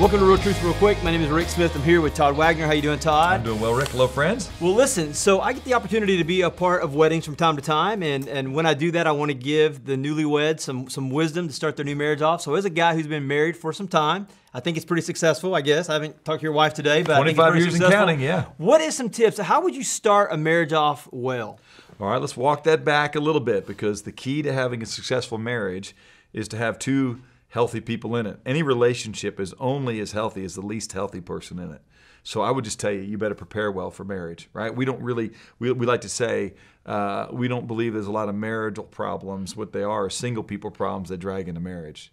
Welcome to Real Truth Real Quick. My name is Rick Smith. I'm here with Todd Wagner. How you doing, Todd? I'm doing well, Rick. Hello, friends. Well, listen, so I get the opportunity to be a part of weddings from time to time, and, and when I do that, I want to give the newlyweds some, some wisdom to start their new marriage off. So as a guy who's been married for some time, I think it's pretty successful, I guess. I haven't talked to your wife today, but 25 years successful. and counting, yeah. What is some tips? How would you start a marriage off well? All right, let's walk that back a little bit because the key to having a successful marriage is to have two healthy people in it. Any relationship is only as healthy as the least healthy person in it. So I would just tell you, you better prepare well for marriage, right? We don't really, we, we like to say, uh, we don't believe there's a lot of marital problems. What they are are single people problems that drag into marriage.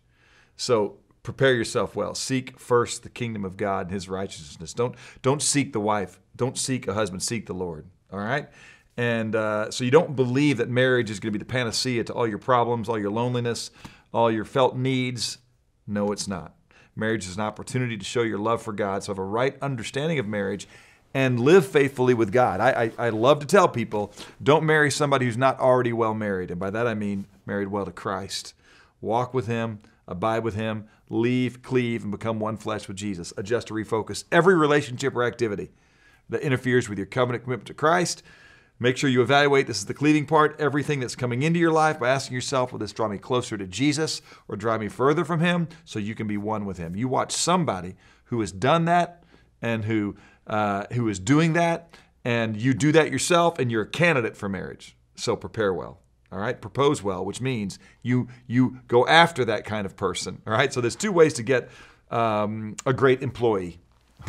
So prepare yourself well. Seek first the kingdom of God and his righteousness. Don't, don't seek the wife. Don't seek a husband. Seek the Lord, all right? And uh, so you don't believe that marriage is going to be the panacea to all your problems, all your loneliness, all your felt needs. No, it's not. Marriage is an opportunity to show your love for God, so have a right understanding of marriage and live faithfully with God. I, I, I, love to tell people don't marry somebody who's not already well married. And by that I mean married well to Christ. Walk with Him, abide with Him, leave, cleave, and become one flesh with Jesus. Adjust to refocus every relationship or activity that interferes with your covenant commitment to Christ Make sure you evaluate this is the cleaving part, everything that's coming into your life by asking yourself, will this draw me closer to Jesus or drive me further from Him so you can be one with Him? You watch somebody who has done that and who, uh, who is doing that, and you do that yourself, and you're a candidate for marriage. So prepare well. All right, propose well, which means you you go after that kind of person. All right, so there's two ways to get um, a great employee.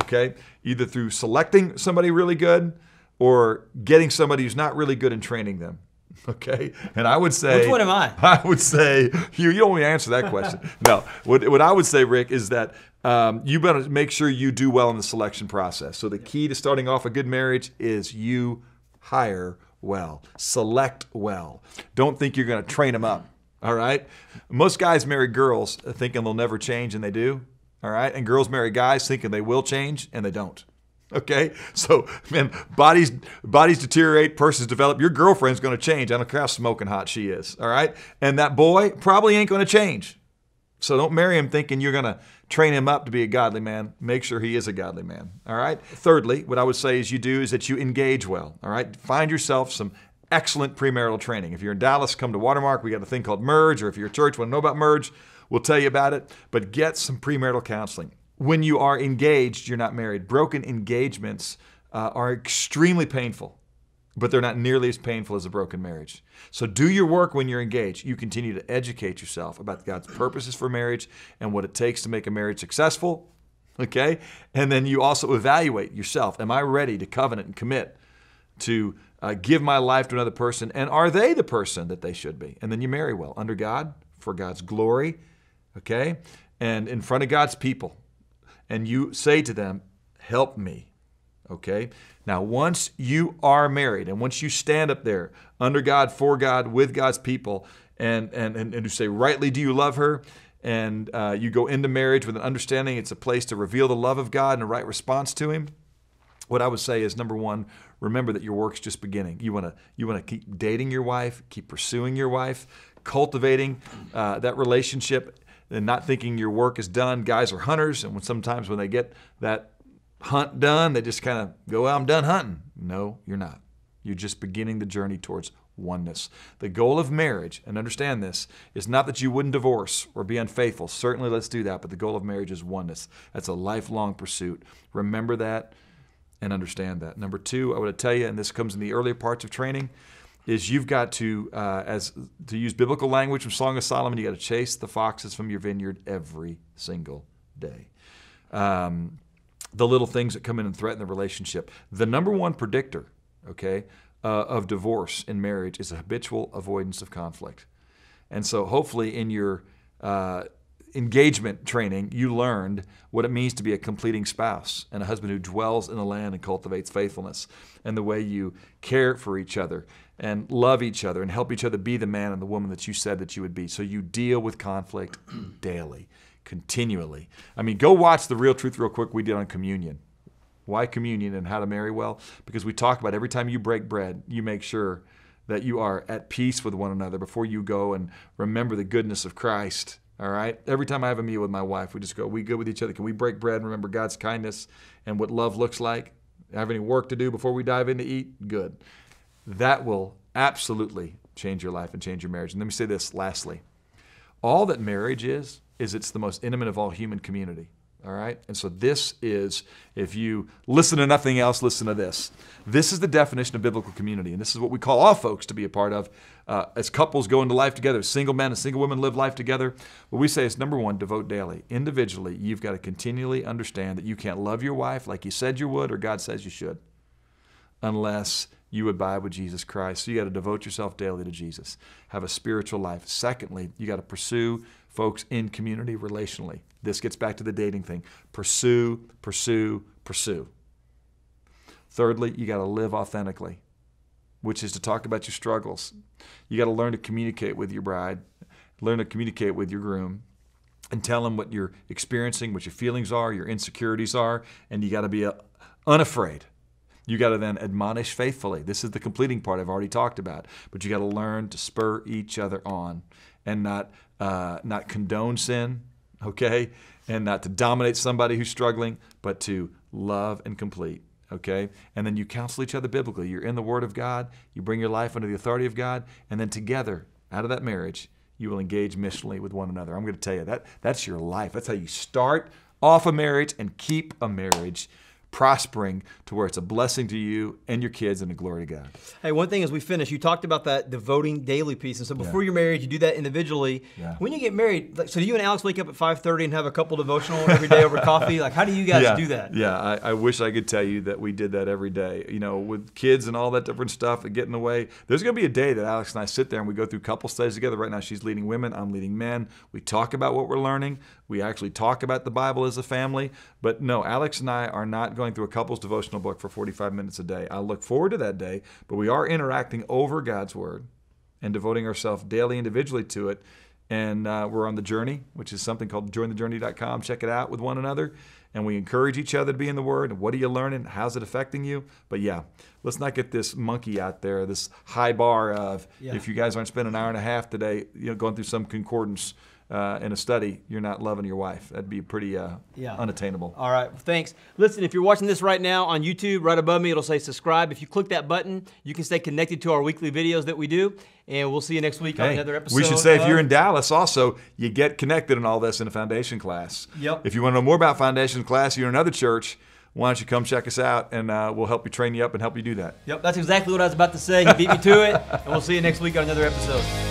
Okay, either through selecting somebody really good or getting somebody who's not really good in training them. Okay, and I would say, which one am I? I would say you. You don't want to answer that question. no, what what I would say, Rick, is that um, you better make sure you do well in the selection process. So the key to starting off a good marriage is you hire well, select well. Don't think you're going to train them up. All right. Most guys marry girls thinking they'll never change, and they do. All right, and girls marry guys thinking they will change, and they don't. Okay, so man, bodies bodies deteriorate, persons develop. Your girlfriend's going to change. I don't care how smoking hot she is. All right, and that boy probably ain't going to change. So don't marry him thinking you're going to train him up to be a godly man. Make sure he is a godly man. All right. Thirdly, what I would say is you do is that you engage well. All right. Find yourself some excellent premarital training. If you're in Dallas, come to Watermark. We got a thing called Merge, or if you're a church, want to know about Merge, we'll tell you about it. But get some premarital counseling when you are engaged, you're not married. Broken engagements uh, are extremely painful, but they're not nearly as painful as a broken marriage. So do your work when you're engaged. You continue to educate yourself about God's purposes for marriage and what it takes to make a marriage successful. Okay? And then you also evaluate yourself. Am I ready to covenant and commit to uh, give my life to another person? And are they the person that they should be? And then you marry well under God for God's glory. Okay? And in front of God's people and you say to them, Help me. Okay? Now, once you are married and once you stand up there under God, for God, with God's people, and, and, and, and you say, Rightly do you love her? And uh, you go into marriage with an understanding it's a place to reveal the love of God and a right response to Him. What I would say is number one, remember that your work's just beginning. You want to you want to keep dating your wife, keep pursuing your wife, cultivating uh, that relationship and not thinking your work is done. Guys are hunters, and when sometimes when they get that hunt done, they just kind of go, well, I'm done hunting. No, you're not. You're just beginning the journey towards oneness. The goal of marriage, and understand this, is not that you wouldn't divorce or be unfaithful. Certainly, let's do that, but the goal of marriage is oneness. That's a lifelong pursuit. Remember that and understand that. Number two, I would tell you, and this comes in the earlier parts of training, is you've got to, uh, as to use biblical language from Song of Solomon, you got to chase the foxes from your vineyard every single day. Um, the little things that come in and threaten the relationship. The number one predictor, okay, uh, of divorce in marriage is a habitual avoidance of conflict. And so, hopefully, in your uh, engagement training, you learned what it means to be a completing spouse and a husband who dwells in the land and cultivates faithfulness, and the way you care for each other and love each other and help each other be the man and the woman that you said that you would be. So you deal with conflict daily, continually. I mean, go watch the real truth real quick we did on communion. Why communion and how to marry well? Because we talk about every time you break bread, you make sure that you are at peace with one another before you go and remember the goodness of Christ All right. Every time I have a meal with my wife, we just go, we good with each other. Can we break bread and remember God's kindness and what love looks like? Have any work to do before we dive in to eat? Good. That will absolutely change your life and change your marriage. And let me say this lastly. All that marriage is, is it's the most intimate of all human community. All right? And so this is, if you listen to nothing else, listen to this. This is the definition of biblical community. And this is what we call all folks to be a part of uh, as couples go into life together. Single men and single women live life together. What we say is number one, devote daily. Individually, you've got to continually understand that you can't love your wife like you said you would or God says you should unless you abide with Jesus Christ. So you got to devote yourself daily to Jesus. Have a spiritual life. Secondly, you got to pursue folks in community relationally. This gets back to the dating thing. Pursue, pursue, pursue. Thirdly, you got to live authentically, which is to talk about your struggles. You got to learn to communicate with your bride, learn to communicate with your groom, and tell them what you're experiencing, what your feelings are, your insecurities are, and you got to be uh, unafraid. You got to then admonish faithfully. This is the completing part I've already talked about. But you got to learn to spur each other on and not uh, not condone sin, okay, and not to dominate somebody who's struggling, but to love and complete. Okay? And then you counsel each other biblically. You're in the Word of God, you bring your life under the authority of God, and then together, out of that marriage, you will engage missionally with one another. I'm going to tell you that that's your life. That's how you start off a marriage and keep a marriage prospering to where it's a blessing to you and your kids and a glory to God. Hey, one thing as we finish, you talked about that devoting daily piece. And so before yeah. you're married, you do that individually. Yeah. When you get married, like, so do you and Alex wake up at 5.30 and have a couple devotional every day over coffee? Like, how do you guys yeah. do that? Yeah, I, I, wish I could tell you that we did that every day. You know, with kids and all that different stuff and get in the way. There's going to be a day that Alex and I sit there and we go through couple studies together. Right now, she's leading women, I'm leading men. We talk about what we're learning. We actually talk about the Bible as a family. But no, Alex and I are not going through a couple's devotional book for 45 minutes a day. I look forward to that day, but we are interacting over God's Word and devoting ourselves daily individually to it. And uh, we're on the journey, which is something called jointhejourney.com. Check it out with one another. And we encourage each other to be in the Word. And What are you learning? How's it affecting you? But yeah, let's not get this monkey out there, this high bar of yeah. if you guys aren't spending an hour and a half today, you know, going through some concordance uh, in a study, you're not loving your wife. That'd be pretty uh, yeah. unattainable. All right, thanks. Listen, if you're watching this right now on YouTube, right above me, it'll say subscribe. If you click that button, you can stay connected to our weekly videos that we do. And we'll see you next week hey, on another episode. We should say if you're in Dallas, also, you get connected in all this in a foundation class. Yep. If you want to know more about foundation class, you're in another church why don't you come check us out and uh, we'll help you train you up and help you do that. Yep, that's exactly what I was about to say. You beat me to it, and we'll see you next week on another episode.